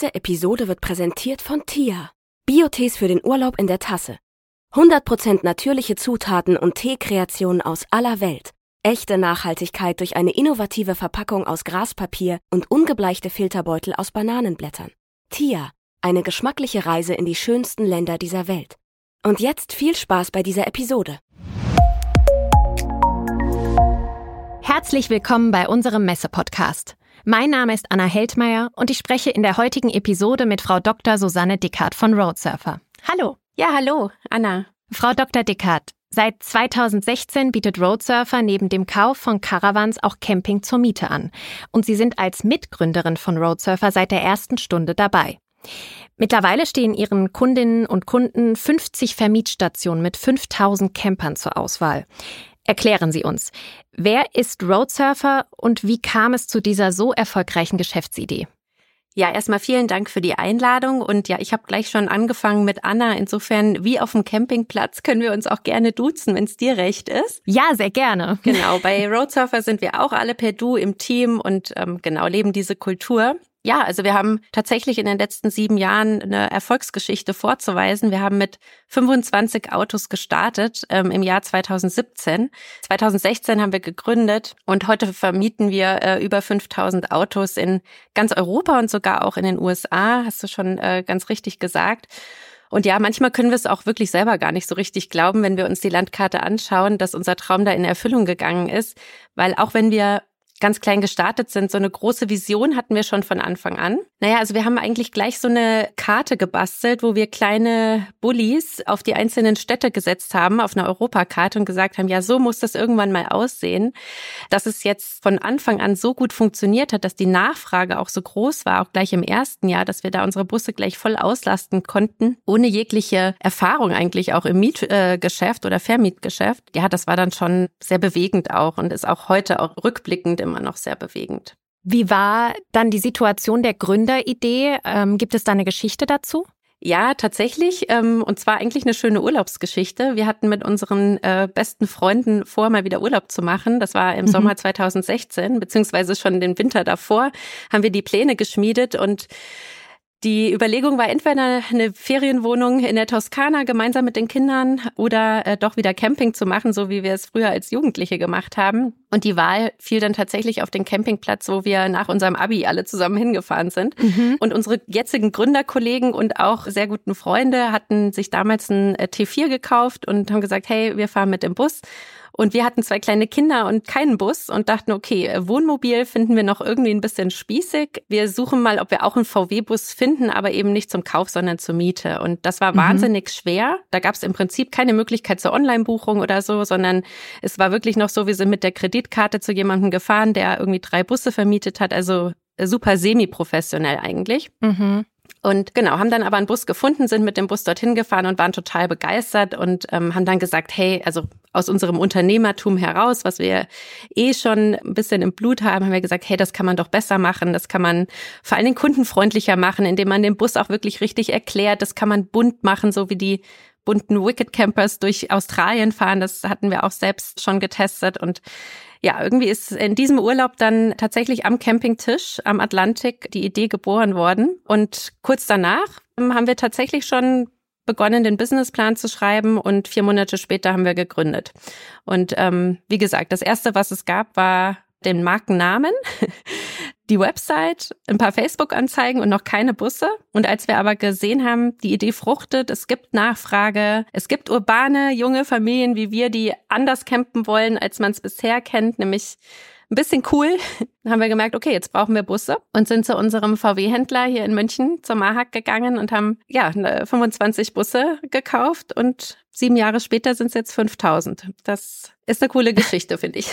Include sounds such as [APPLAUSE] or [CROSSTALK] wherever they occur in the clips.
Diese Episode wird präsentiert von TIA. Biotees für den Urlaub in der Tasse. 100% natürliche Zutaten und Teekreationen aus aller Welt. Echte Nachhaltigkeit durch eine innovative Verpackung aus Graspapier und ungebleichte Filterbeutel aus Bananenblättern. TIA, eine geschmackliche Reise in die schönsten Länder dieser Welt. Und jetzt viel Spaß bei dieser Episode. Herzlich willkommen bei unserem Messe-Podcast. Mein Name ist Anna Heldmeier und ich spreche in der heutigen Episode mit Frau Dr. Susanne Dickert von Roadsurfer. Hallo. Ja, hallo, Anna. Frau Dr. Dickert, seit 2016 bietet Roadsurfer neben dem Kauf von Caravans auch Camping zur Miete an. Und Sie sind als Mitgründerin von Roadsurfer seit der ersten Stunde dabei. Mittlerweile stehen Ihren Kundinnen und Kunden 50 Vermietstationen mit 5000 Campern zur Auswahl. Erklären Sie uns, wer ist Roadsurfer und wie kam es zu dieser so erfolgreichen Geschäftsidee? Ja, erstmal vielen Dank für die Einladung und ja, ich habe gleich schon angefangen mit Anna. Insofern, wie auf dem Campingplatz, können wir uns auch gerne duzen, wenn es dir recht ist. Ja, sehr gerne. Genau, bei Roadsurfer sind wir auch alle per Du im Team und ähm, genau leben diese Kultur. Ja, also wir haben tatsächlich in den letzten sieben Jahren eine Erfolgsgeschichte vorzuweisen. Wir haben mit 25 Autos gestartet ähm, im Jahr 2017. 2016 haben wir gegründet und heute vermieten wir äh, über 5000 Autos in ganz Europa und sogar auch in den USA. Hast du schon äh, ganz richtig gesagt. Und ja, manchmal können wir es auch wirklich selber gar nicht so richtig glauben, wenn wir uns die Landkarte anschauen, dass unser Traum da in Erfüllung gegangen ist. Weil auch wenn wir ganz klein gestartet sind. So eine große Vision hatten wir schon von Anfang an. Naja, also wir haben eigentlich gleich so eine Karte gebastelt, wo wir kleine Bullies auf die einzelnen Städte gesetzt haben, auf einer Europakarte und gesagt haben, ja, so muss das irgendwann mal aussehen. Dass es jetzt von Anfang an so gut funktioniert hat, dass die Nachfrage auch so groß war, auch gleich im ersten Jahr, dass wir da unsere Busse gleich voll auslasten konnten, ohne jegliche Erfahrung eigentlich auch im Mietgeschäft oder Vermietgeschäft. Ja, das war dann schon sehr bewegend auch und ist auch heute auch rückblickend immer noch sehr bewegend. Wie war dann die Situation der Gründeridee? Ähm, gibt es da eine Geschichte dazu? Ja, tatsächlich. Ähm, und zwar eigentlich eine schöne Urlaubsgeschichte. Wir hatten mit unseren äh, besten Freunden vor, mal wieder Urlaub zu machen. Das war im mhm. Sommer 2016, beziehungsweise schon den Winter davor, haben wir die Pläne geschmiedet und die Überlegung war entweder eine Ferienwohnung in der Toskana gemeinsam mit den Kindern oder äh, doch wieder Camping zu machen, so wie wir es früher als Jugendliche gemacht haben. Und die Wahl fiel dann tatsächlich auf den Campingplatz, wo wir nach unserem Abi alle zusammen hingefahren sind. Mhm. Und unsere jetzigen Gründerkollegen und auch sehr guten Freunde hatten sich damals ein äh, T4 gekauft und haben gesagt, hey, wir fahren mit dem Bus. Und wir hatten zwei kleine Kinder und keinen Bus und dachten, okay, Wohnmobil finden wir noch irgendwie ein bisschen spießig. Wir suchen mal, ob wir auch einen VW-Bus finden, aber eben nicht zum Kauf, sondern zur Miete. Und das war mhm. wahnsinnig schwer. Da gab es im Prinzip keine Möglichkeit zur Online-Buchung oder so, sondern es war wirklich noch so, wir sind mit der Kreditkarte zu jemandem gefahren, der irgendwie drei Busse vermietet hat. Also super semi-professionell eigentlich. Mhm. Und genau, haben dann aber einen Bus gefunden, sind mit dem Bus dorthin gefahren und waren total begeistert und ähm, haben dann gesagt, hey, also aus unserem Unternehmertum heraus, was wir eh schon ein bisschen im Blut haben, haben wir gesagt, hey, das kann man doch besser machen, das kann man vor allen Dingen kundenfreundlicher machen, indem man den Bus auch wirklich richtig erklärt, das kann man bunt machen, so wie die bunten Wicked Campers durch Australien fahren. Das hatten wir auch selbst schon getestet und ja, irgendwie ist in diesem Urlaub dann tatsächlich am Campingtisch am Atlantik die Idee geboren worden. Und kurz danach haben wir tatsächlich schon begonnen, den Businessplan zu schreiben und vier Monate später haben wir gegründet. Und ähm, wie gesagt, das erste, was es gab, war den Markennamen, [LAUGHS] die Website, ein paar Facebook-Anzeigen und noch keine Busse. Und als wir aber gesehen haben, die Idee fruchtet, es gibt Nachfrage, es gibt urbane, junge Familien wie wir, die anders campen wollen, als man es bisher kennt, nämlich ein bisschen cool. [LAUGHS] Dann haben wir gemerkt, okay, jetzt brauchen wir Busse und sind zu unserem VW-Händler hier in München, zur Mahak gegangen und haben ja 25 Busse gekauft und sieben Jahre später sind es jetzt 5000. Das ist eine coole Geschichte, [LAUGHS] finde ich.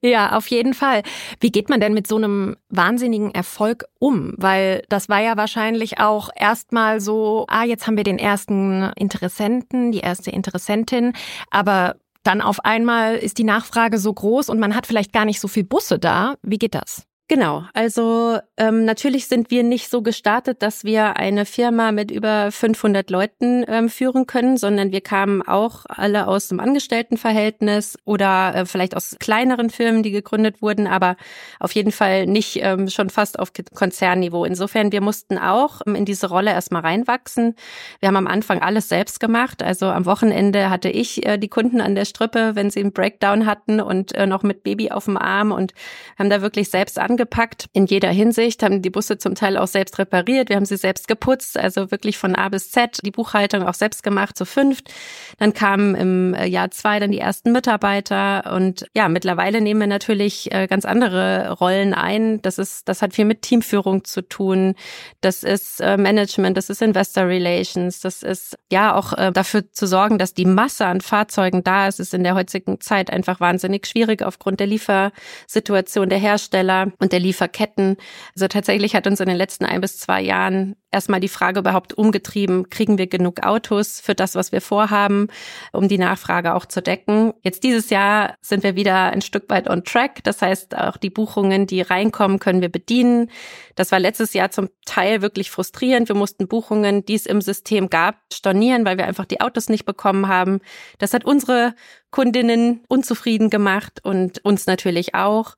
Ja, auf jeden Fall. Wie geht man denn mit so einem wahnsinnigen Erfolg um? Weil das war ja wahrscheinlich auch erstmal so, ah, jetzt haben wir den ersten Interessenten, die erste Interessentin, aber dann auf einmal ist die Nachfrage so groß und man hat vielleicht gar nicht so viel Busse da. Wie geht das? Genau, also ähm, natürlich sind wir nicht so gestartet, dass wir eine Firma mit über 500 Leuten ähm, führen können, sondern wir kamen auch alle aus dem Angestelltenverhältnis oder äh, vielleicht aus kleineren Firmen, die gegründet wurden, aber auf jeden Fall nicht ähm, schon fast auf Konzernniveau. Insofern, wir mussten auch ähm, in diese Rolle erstmal reinwachsen. Wir haben am Anfang alles selbst gemacht. Also am Wochenende hatte ich äh, die Kunden an der Strippe, wenn sie einen Breakdown hatten und äh, noch mit Baby auf dem Arm und haben da wirklich selbst angefangen angepackt in jeder Hinsicht, haben die Busse zum Teil auch selbst repariert, wir haben sie selbst geputzt, also wirklich von A bis Z, die Buchhaltung auch selbst gemacht, zu fünft. Dann kamen im äh, Jahr zwei dann die ersten Mitarbeiter und ja, mittlerweile nehmen wir natürlich äh, ganz andere Rollen ein. Das ist, das hat viel mit Teamführung zu tun. Das ist äh, Management, das ist Investor Relations, das ist ja auch dafür zu sorgen, dass die Masse an Fahrzeugen da ist. Ist in der heutigen Zeit einfach wahnsinnig schwierig aufgrund der Liefersituation der Hersteller. Und der Lieferketten. Also tatsächlich hat uns in den letzten ein bis zwei Jahren erstmal die Frage überhaupt umgetrieben, kriegen wir genug Autos für das, was wir vorhaben, um die Nachfrage auch zu decken. Jetzt dieses Jahr sind wir wieder ein Stück weit on track. Das heißt, auch die Buchungen, die reinkommen, können wir bedienen. Das war letztes Jahr zum Teil wirklich frustrierend. Wir mussten Buchungen, die es im System gab, stornieren, weil wir einfach die Autos nicht bekommen haben. Das hat unsere Kundinnen unzufrieden gemacht und uns natürlich auch.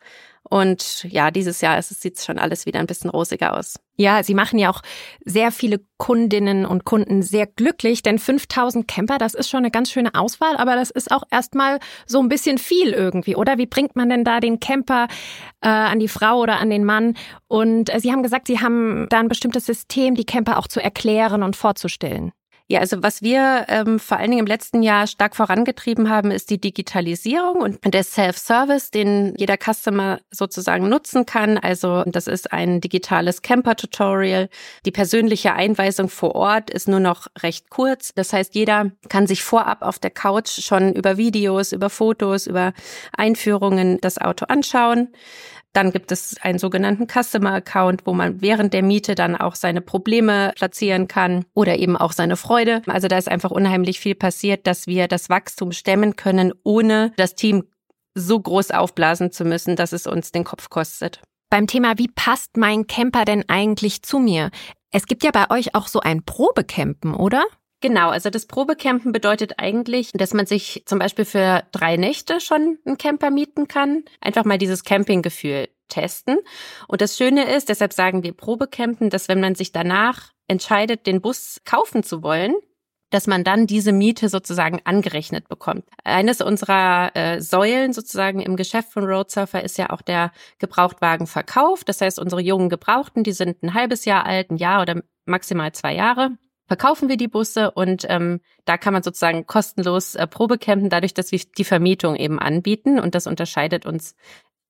Und ja, dieses Jahr sieht es schon alles wieder ein bisschen rosiger aus. Ja, Sie machen ja auch sehr viele Kundinnen und Kunden sehr glücklich, denn 5000 Camper, das ist schon eine ganz schöne Auswahl, aber das ist auch erstmal so ein bisschen viel irgendwie, oder? Wie bringt man denn da den Camper äh, an die Frau oder an den Mann? Und äh, Sie haben gesagt, Sie haben da ein bestimmtes System, die Camper auch zu erklären und vorzustellen. Ja, also was wir ähm, vor allen Dingen im letzten Jahr stark vorangetrieben haben, ist die Digitalisierung und der Self-Service, den jeder Customer sozusagen nutzen kann. Also das ist ein digitales Camper-Tutorial. Die persönliche Einweisung vor Ort ist nur noch recht kurz. Das heißt, jeder kann sich vorab auf der Couch schon über Videos, über Fotos, über Einführungen das Auto anschauen. Dann gibt es einen sogenannten Customer Account, wo man während der Miete dann auch seine Probleme platzieren kann oder eben auch seine Freude. Also da ist einfach unheimlich viel passiert, dass wir das Wachstum stemmen können, ohne das Team so groß aufblasen zu müssen, dass es uns den Kopf kostet. Beim Thema, wie passt mein Camper denn eigentlich zu mir? Es gibt ja bei euch auch so ein Probecampen, oder? Genau, also das Probecampen bedeutet eigentlich, dass man sich zum Beispiel für drei Nächte schon einen Camper mieten kann. Einfach mal dieses Campinggefühl testen. Und das Schöne ist, deshalb sagen wir Probecampen, dass wenn man sich danach entscheidet, den Bus kaufen zu wollen, dass man dann diese Miete sozusagen angerechnet bekommt. Eines unserer äh, Säulen sozusagen im Geschäft von Roadsurfer ist ja auch der Gebrauchtwagenverkauf. Das heißt, unsere jungen Gebrauchten, die sind ein halbes Jahr alt, ein Jahr oder maximal zwei Jahre verkaufen wir die Busse und ähm, da kann man sozusagen kostenlos äh, Probecampen, dadurch, dass wir die Vermietung eben anbieten und das unterscheidet uns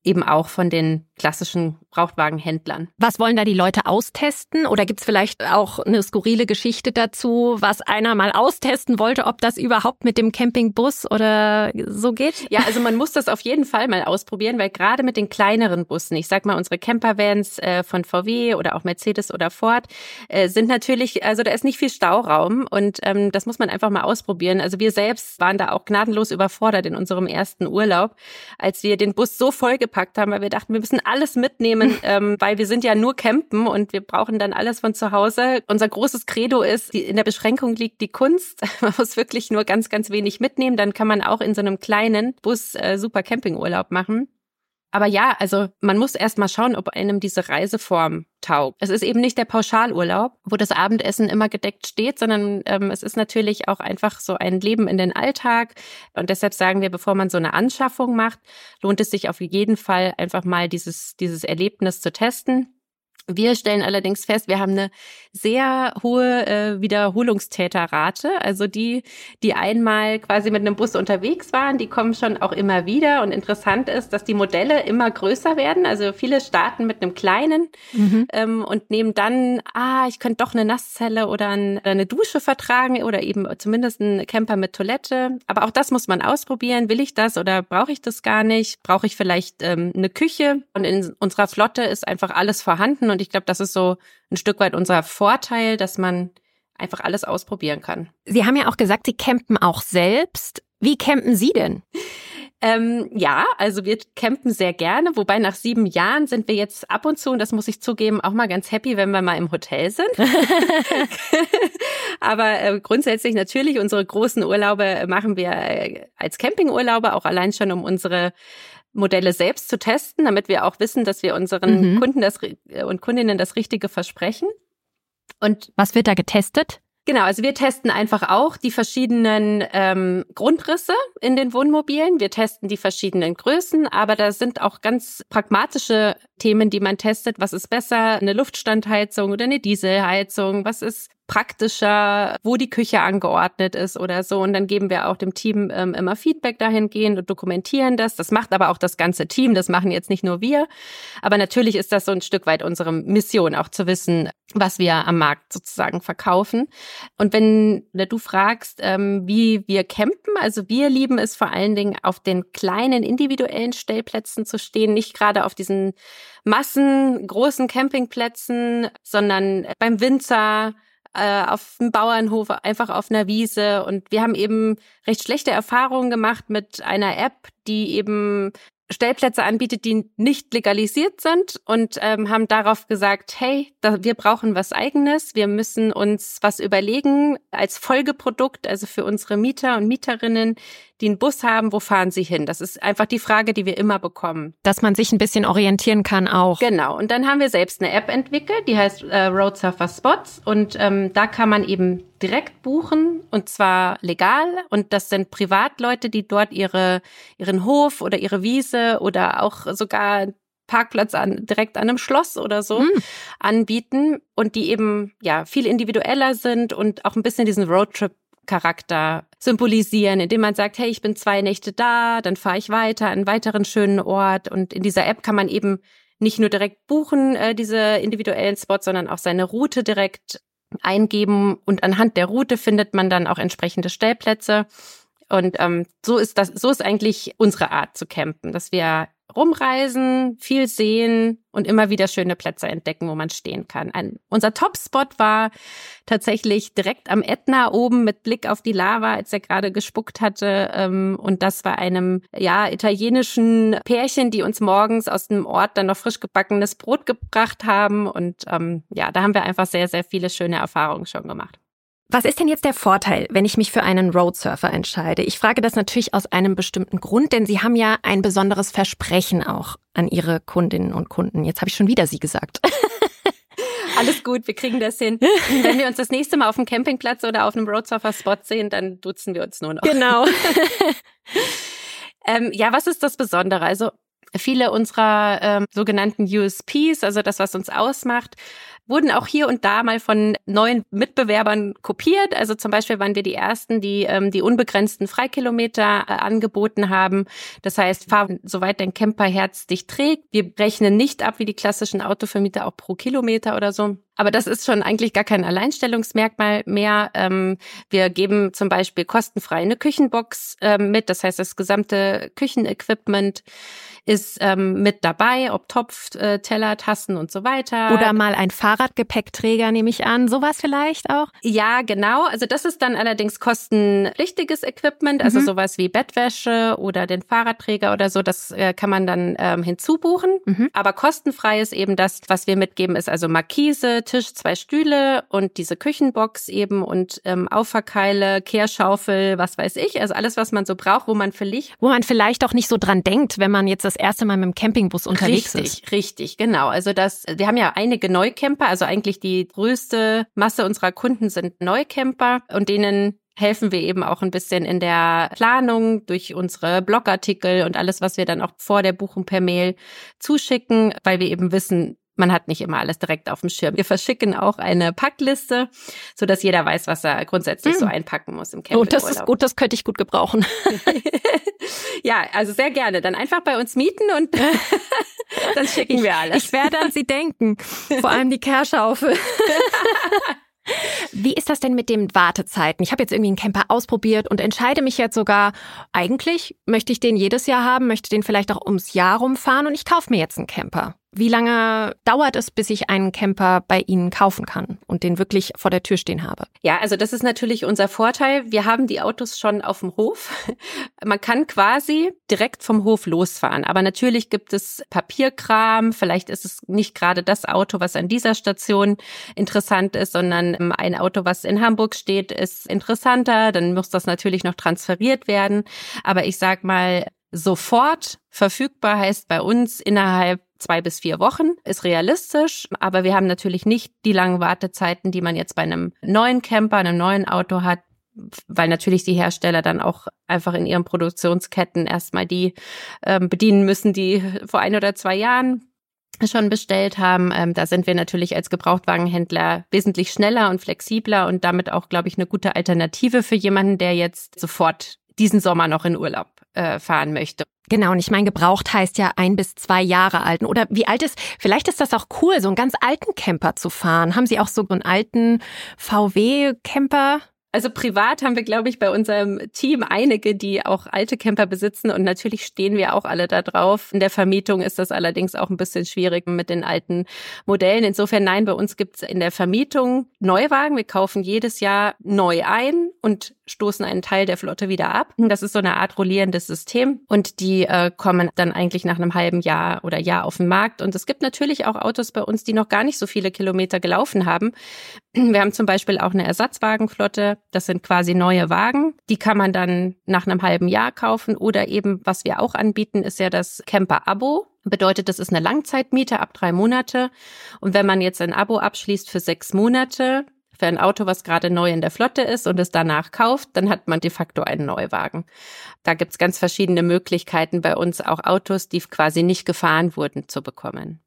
eben auch von den klassischen Brauchtwagenhändlern. Was wollen da die Leute austesten? Oder gibt's vielleicht auch eine skurrile Geschichte dazu, was einer mal austesten wollte, ob das überhaupt mit dem Campingbus oder so geht? Ja, also man muss das auf jeden Fall mal ausprobieren, weil gerade mit den kleineren Bussen, ich sag mal unsere Campervans äh, von VW oder auch Mercedes oder Ford, äh, sind natürlich, also da ist nicht viel Stauraum und ähm, das muss man einfach mal ausprobieren. Also wir selbst waren da auch gnadenlos überfordert in unserem ersten Urlaub, als wir den Bus so vollgepackt haben, weil wir dachten, wir müssen alles mitnehmen, [LAUGHS] ähm, weil wir sind ja nur campen und wir brauchen dann alles von zu Hause. Unser großes Credo ist, die, in der Beschränkung liegt die Kunst. [LAUGHS] Man muss wirklich nur ganz, ganz wenig mitnehmen. Dann kann man auch in so einem kleinen Bus äh, super Campingurlaub machen. Aber ja, also man muss erst mal schauen, ob einem diese Reiseform taugt. Es ist eben nicht der Pauschalurlaub, wo das Abendessen immer gedeckt steht, sondern ähm, es ist natürlich auch einfach so ein Leben in den Alltag. Und deshalb sagen wir, bevor man so eine Anschaffung macht, lohnt es sich auf jeden Fall einfach mal dieses, dieses Erlebnis zu testen. Wir stellen allerdings fest, wir haben eine sehr hohe äh, Wiederholungstäterrate. Also die, die einmal quasi mit einem Bus unterwegs waren, die kommen schon auch immer wieder. Und interessant ist, dass die Modelle immer größer werden. Also viele starten mit einem kleinen mhm. ähm, und nehmen dann, ah, ich könnte doch eine Nasszelle oder, ein, oder eine Dusche vertragen oder eben zumindest einen Camper mit Toilette. Aber auch das muss man ausprobieren. Will ich das oder brauche ich das gar nicht? Brauche ich vielleicht ähm, eine Küche? Und in unserer Flotte ist einfach alles vorhanden und ich glaube, das ist so ein Stück weit unser Vorteil, dass man einfach alles ausprobieren kann. Sie haben ja auch gesagt, Sie campen auch selbst. Wie campen Sie denn? Ähm, ja, also wir campen sehr gerne, wobei nach sieben Jahren sind wir jetzt ab und zu, und das muss ich zugeben, auch mal ganz happy, wenn wir mal im Hotel sind. [LAUGHS] Aber äh, grundsätzlich natürlich, unsere großen Urlaube machen wir äh, als Campingurlaube, auch allein schon, um unsere Modelle selbst zu testen, damit wir auch wissen, dass wir unseren mhm. Kunden das, äh, und Kundinnen das Richtige versprechen. Und was wird da getestet? Genau, also wir testen einfach auch die verschiedenen ähm, Grundrisse in den Wohnmobilen. Wir testen die verschiedenen Größen, aber da sind auch ganz pragmatische Themen, die man testet. Was ist besser, eine Luftstandheizung oder eine Dieselheizung? Was ist praktischer, wo die Küche angeordnet ist oder so. Und dann geben wir auch dem Team ähm, immer Feedback dahingehend und dokumentieren das. Das macht aber auch das ganze Team. Das machen jetzt nicht nur wir. Aber natürlich ist das so ein Stück weit unsere Mission, auch zu wissen, was wir am Markt sozusagen verkaufen. Und wenn du fragst, ähm, wie wir campen, also wir lieben es vor allen Dingen auf den kleinen individuellen Stellplätzen zu stehen, nicht gerade auf diesen Massen großen Campingplätzen, sondern beim Winzer, äh, auf dem Bauernhof, einfach auf einer Wiese. Und wir haben eben recht schlechte Erfahrungen gemacht mit einer App, die eben Stellplätze anbietet, die nicht legalisiert sind und ähm, haben darauf gesagt, hey, da, wir brauchen was eigenes, wir müssen uns was überlegen als Folgeprodukt, also für unsere Mieter und Mieterinnen, die einen Bus haben, wo fahren sie hin? Das ist einfach die Frage, die wir immer bekommen. Dass man sich ein bisschen orientieren kann auch. Genau. Und dann haben wir selbst eine App entwickelt, die heißt äh, Road Surfer Spots. Und ähm, da kann man eben direkt buchen und zwar legal. Und das sind Privatleute, die dort ihre, ihren Hof oder ihre Wiese oder auch sogar Parkplatz an, direkt an einem Schloss oder so mm. anbieten und die eben ja viel individueller sind und auch ein bisschen diesen Roadtrip Charakter symbolisieren, indem man sagt, hey, ich bin zwei Nächte da, dann fahre ich weiter an einen weiteren schönen Ort. Und in dieser App kann man eben nicht nur direkt buchen, äh, diese individuellen Spots, sondern auch seine Route direkt eingeben. Und anhand der Route findet man dann auch entsprechende Stellplätze. Und ähm, so ist das, so ist eigentlich unsere Art zu campen, dass wir rumreisen, viel sehen und immer wieder schöne Plätze entdecken, wo man stehen kann. Ein, unser Top-Spot war tatsächlich direkt am Ätna oben mit Blick auf die Lava, als er gerade gespuckt hatte. Ähm, und das war einem ja italienischen Pärchen, die uns morgens aus dem Ort dann noch frisch gebackenes Brot gebracht haben. Und ähm, ja, da haben wir einfach sehr, sehr viele schöne Erfahrungen schon gemacht. Was ist denn jetzt der Vorteil, wenn ich mich für einen Roadsurfer entscheide? Ich frage das natürlich aus einem bestimmten Grund, denn Sie haben ja ein besonderes Versprechen auch an Ihre Kundinnen und Kunden. Jetzt habe ich schon wieder Sie gesagt. [LAUGHS] Alles gut, wir kriegen das hin. Wenn wir uns das nächste Mal auf dem Campingplatz oder auf einem Roadsurfer-Spot sehen, dann duzen wir uns nur noch. Genau. [LAUGHS] ähm, ja, was ist das Besondere? Also viele unserer ähm, sogenannten USPs, also das, was uns ausmacht, wurden auch hier und da mal von neuen Mitbewerbern kopiert. Also zum Beispiel waren wir die ersten, die ähm, die unbegrenzten Freikilometer äh, angeboten haben. Das heißt, fahr soweit dein Camperherz dich trägt. Wir rechnen nicht ab wie die klassischen Autovermieter auch pro Kilometer oder so. Aber das ist schon eigentlich gar kein Alleinstellungsmerkmal mehr. Ähm, wir geben zum Beispiel kostenfrei eine Küchenbox ähm, mit. Das heißt, das gesamte Küchenequipment ist ähm, mit dabei, ob Topf, äh, Teller, Tassen und so weiter. Oder mal ein Fahrradgepäckträger, nehme ich an. Sowas vielleicht auch? Ja, genau. Also das ist dann allerdings kostenpflichtiges Equipment, also mhm. sowas wie Bettwäsche oder den Fahrradträger oder so. Das äh, kann man dann hinzubuchen. Mhm. Aber kostenfrei ist eben das, was wir mitgeben, ist also Markise, Tisch, zwei Stühle und diese Küchenbox eben und ähm, Auffahrkeile, Kehrschaufel, was weiß ich. Also alles, was man so braucht, wo man vielleicht... Wo man vielleicht auch nicht so dran denkt, wenn man jetzt das erste Mal mit dem Campingbus unterwegs richtig, ist. Richtig, richtig, genau. Also das, wir haben ja einige Neucamper, also eigentlich die größte Masse unserer Kunden sind Neucamper und denen helfen wir eben auch ein bisschen in der Planung durch unsere Blogartikel und alles, was wir dann auch vor der Buchung per Mail zuschicken, weil wir eben wissen, man hat nicht immer alles direkt auf dem Schirm. Wir verschicken auch eine Packliste, so dass jeder weiß, was er grundsätzlich hm. so einpacken muss im Campingurlaub. Oh, das ist gut, das könnte ich gut gebrauchen. [LAUGHS] ja, also sehr gerne. Dann einfach bei uns mieten und [LAUGHS] dann schicken wir alles. Ich werde an Sie denken. Vor allem die Kehrschaufel. [LAUGHS] Wie ist das denn mit den Wartezeiten? Ich habe jetzt irgendwie einen Camper ausprobiert und entscheide mich jetzt sogar, eigentlich möchte ich den jedes Jahr haben, möchte den vielleicht auch ums Jahr rumfahren und ich kaufe mir jetzt einen Camper. Wie lange dauert es, bis ich einen Camper bei Ihnen kaufen kann und den wirklich vor der Tür stehen habe? Ja, also das ist natürlich unser Vorteil. Wir haben die Autos schon auf dem Hof. [LAUGHS] Man kann quasi direkt vom Hof losfahren. Aber natürlich gibt es Papierkram. Vielleicht ist es nicht gerade das Auto, was an dieser Station interessant ist, sondern ähm, ein Auto, was in Hamburg steht, ist interessanter. Dann muss das natürlich noch transferiert werden. Aber ich sag mal, sofort verfügbar heißt bei uns innerhalb zwei bis vier Wochen, ist realistisch, aber wir haben natürlich nicht die langen Wartezeiten, die man jetzt bei einem neuen Camper, einem neuen Auto hat, weil natürlich die Hersteller dann auch einfach in ihren Produktionsketten erstmal die ähm, bedienen müssen, die vor ein oder zwei Jahren schon bestellt haben. Ähm, da sind wir natürlich als Gebrauchtwagenhändler wesentlich schneller und flexibler und damit auch, glaube ich, eine gute Alternative für jemanden, der jetzt sofort diesen Sommer noch in Urlaub äh, fahren möchte. Genau, und ich meine, gebraucht heißt ja ein bis zwei Jahre alten. Oder wie alt ist, vielleicht ist das auch cool, so einen ganz alten Camper zu fahren. Haben Sie auch so einen alten VW-Camper? Also privat haben wir, glaube ich, bei unserem Team einige, die auch alte Camper besitzen und natürlich stehen wir auch alle da drauf. In der Vermietung ist das allerdings auch ein bisschen schwierig mit den alten Modellen. Insofern nein, bei uns gibt's in der Vermietung Neuwagen. Wir kaufen jedes Jahr neu ein und stoßen einen Teil der Flotte wieder ab. Das ist so eine Art rollierendes System und die äh, kommen dann eigentlich nach einem halben Jahr oder Jahr auf den Markt. Und es gibt natürlich auch Autos bei uns, die noch gar nicht so viele Kilometer gelaufen haben. Wir haben zum Beispiel auch eine Ersatzwagenflotte. Das sind quasi neue Wagen. Die kann man dann nach einem halben Jahr kaufen oder eben, was wir auch anbieten, ist ja das Camper-Abo. Bedeutet, das ist eine Langzeitmiete ab drei Monate. Und wenn man jetzt ein Abo abschließt für sechs Monate, für ein Auto, was gerade neu in der Flotte ist und es danach kauft, dann hat man de facto einen Neuwagen. Da gibt's ganz verschiedene Möglichkeiten bei uns, auch Autos, die quasi nicht gefahren wurden, zu bekommen.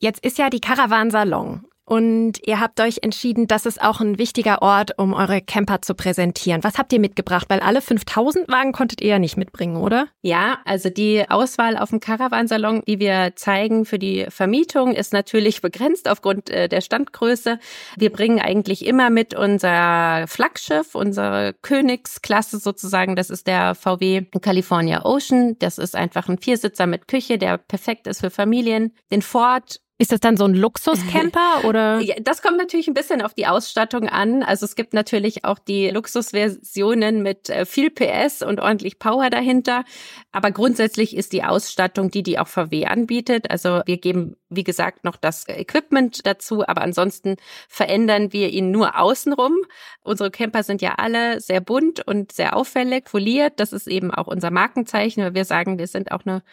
Jetzt ist ja die Caravan Salon und ihr habt euch entschieden, das ist auch ein wichtiger Ort, um eure Camper zu präsentieren. Was habt ihr mitgebracht? Weil alle 5000 Wagen konntet ihr ja nicht mitbringen, oder? Ja, also die Auswahl auf dem Caravansalon, die wir zeigen für die Vermietung, ist natürlich begrenzt aufgrund äh, der Standgröße. Wir bringen eigentlich immer mit unser Flaggschiff, unsere Königsklasse sozusagen. Das ist der VW California Ocean. Das ist einfach ein Viersitzer mit Küche, der perfekt ist für Familien. Den Ford ist das dann so ein Luxuscamper [LAUGHS] oder? Ja, das kommt natürlich ein bisschen auf die Ausstattung an. Also es gibt natürlich auch die Luxusversionen mit äh, viel PS und ordentlich Power dahinter. Aber grundsätzlich ist die Ausstattung die, die auch VW anbietet. Also wir geben, wie gesagt, noch das Equipment dazu, aber ansonsten verändern wir ihn nur außenrum. Unsere Camper sind ja alle sehr bunt und sehr auffällig, foliert. Das ist eben auch unser Markenzeichen, weil wir sagen, wir sind auch eine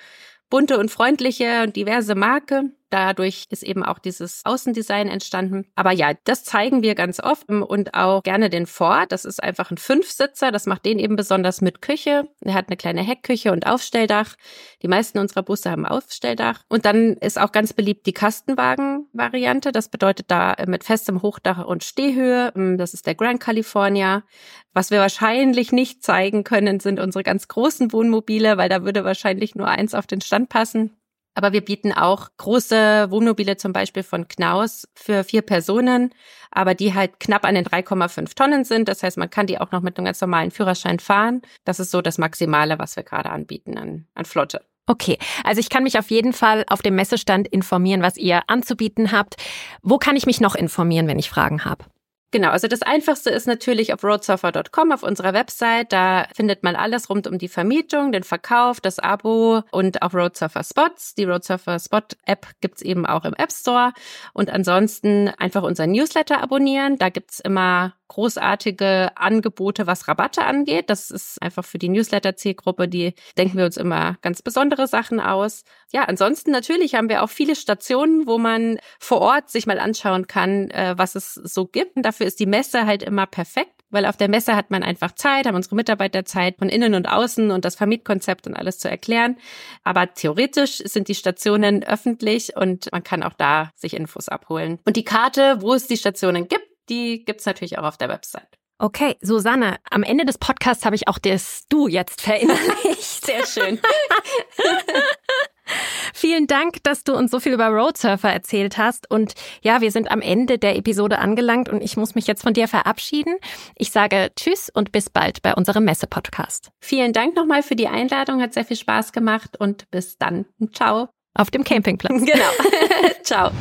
bunte und freundliche und diverse Marke. Dadurch ist eben auch dieses Außendesign entstanden. Aber ja, das zeigen wir ganz oft und auch gerne den Ford. Das ist einfach ein Fünfsitzer. Das macht den eben besonders mit Küche. Er hat eine kleine Heckküche und Aufstelldach. Die meisten unserer Busse haben Aufstelldach. Und dann ist auch ganz beliebt die Kastenwagen-Variante. Das bedeutet da mit festem Hochdach und Stehhöhe. Das ist der Grand California. Was wir wahrscheinlich nicht zeigen können, sind unsere ganz großen Wohnmobile, weil da würde wahrscheinlich nur eins auf den Stand passen. Aber wir bieten auch große Wohnmobile zum Beispiel von Knaus für vier Personen, aber die halt knapp an den 3,5 Tonnen sind. Das heißt, man kann die auch noch mit einem ganz normalen Führerschein fahren. Das ist so das Maximale, was wir gerade anbieten an, an Flotte. Okay, also ich kann mich auf jeden Fall auf dem Messestand informieren, was ihr anzubieten habt. Wo kann ich mich noch informieren, wenn ich Fragen habe? Genau, also das Einfachste ist natürlich auf roadsurfer.com auf unserer Website. Da findet man alles rund um die Vermietung, den Verkauf, das Abo und auch Roadsurfer Spots. Die Roadsurfer Spot App gibt's eben auch im App Store. Und ansonsten einfach unseren Newsletter abonnieren. Da gibt's immer großartige Angebote, was Rabatte angeht. Das ist einfach für die Newsletter-Zielgruppe, die denken wir uns immer ganz besondere Sachen aus. Ja, ansonsten natürlich haben wir auch viele Stationen, wo man vor Ort sich mal anschauen kann, äh, was es so gibt. Und dafür ist die Messe halt immer perfekt weil auf der Messe hat man einfach Zeit, haben unsere Mitarbeiter Zeit, von innen und außen und das Vermietkonzept und alles zu erklären. Aber theoretisch sind die Stationen öffentlich und man kann auch da sich Infos abholen. Und die Karte, wo es die Stationen gibt, die gibt's natürlich auch auf der Website. Okay, Susanne, am Ende des Podcasts habe ich auch das Du jetzt verinnerlicht. Sehr schön. [LAUGHS] Vielen Dank, dass du uns so viel über Roadsurfer erzählt hast. Und ja, wir sind am Ende der Episode angelangt und ich muss mich jetzt von dir verabschieden. Ich sage Tschüss und bis bald bei unserem Messe-Podcast. Vielen Dank nochmal für die Einladung, hat sehr viel Spaß gemacht und bis dann. Ciao. Auf dem Campingplatz. [LAUGHS] Genau. [LAUGHS] Ciao.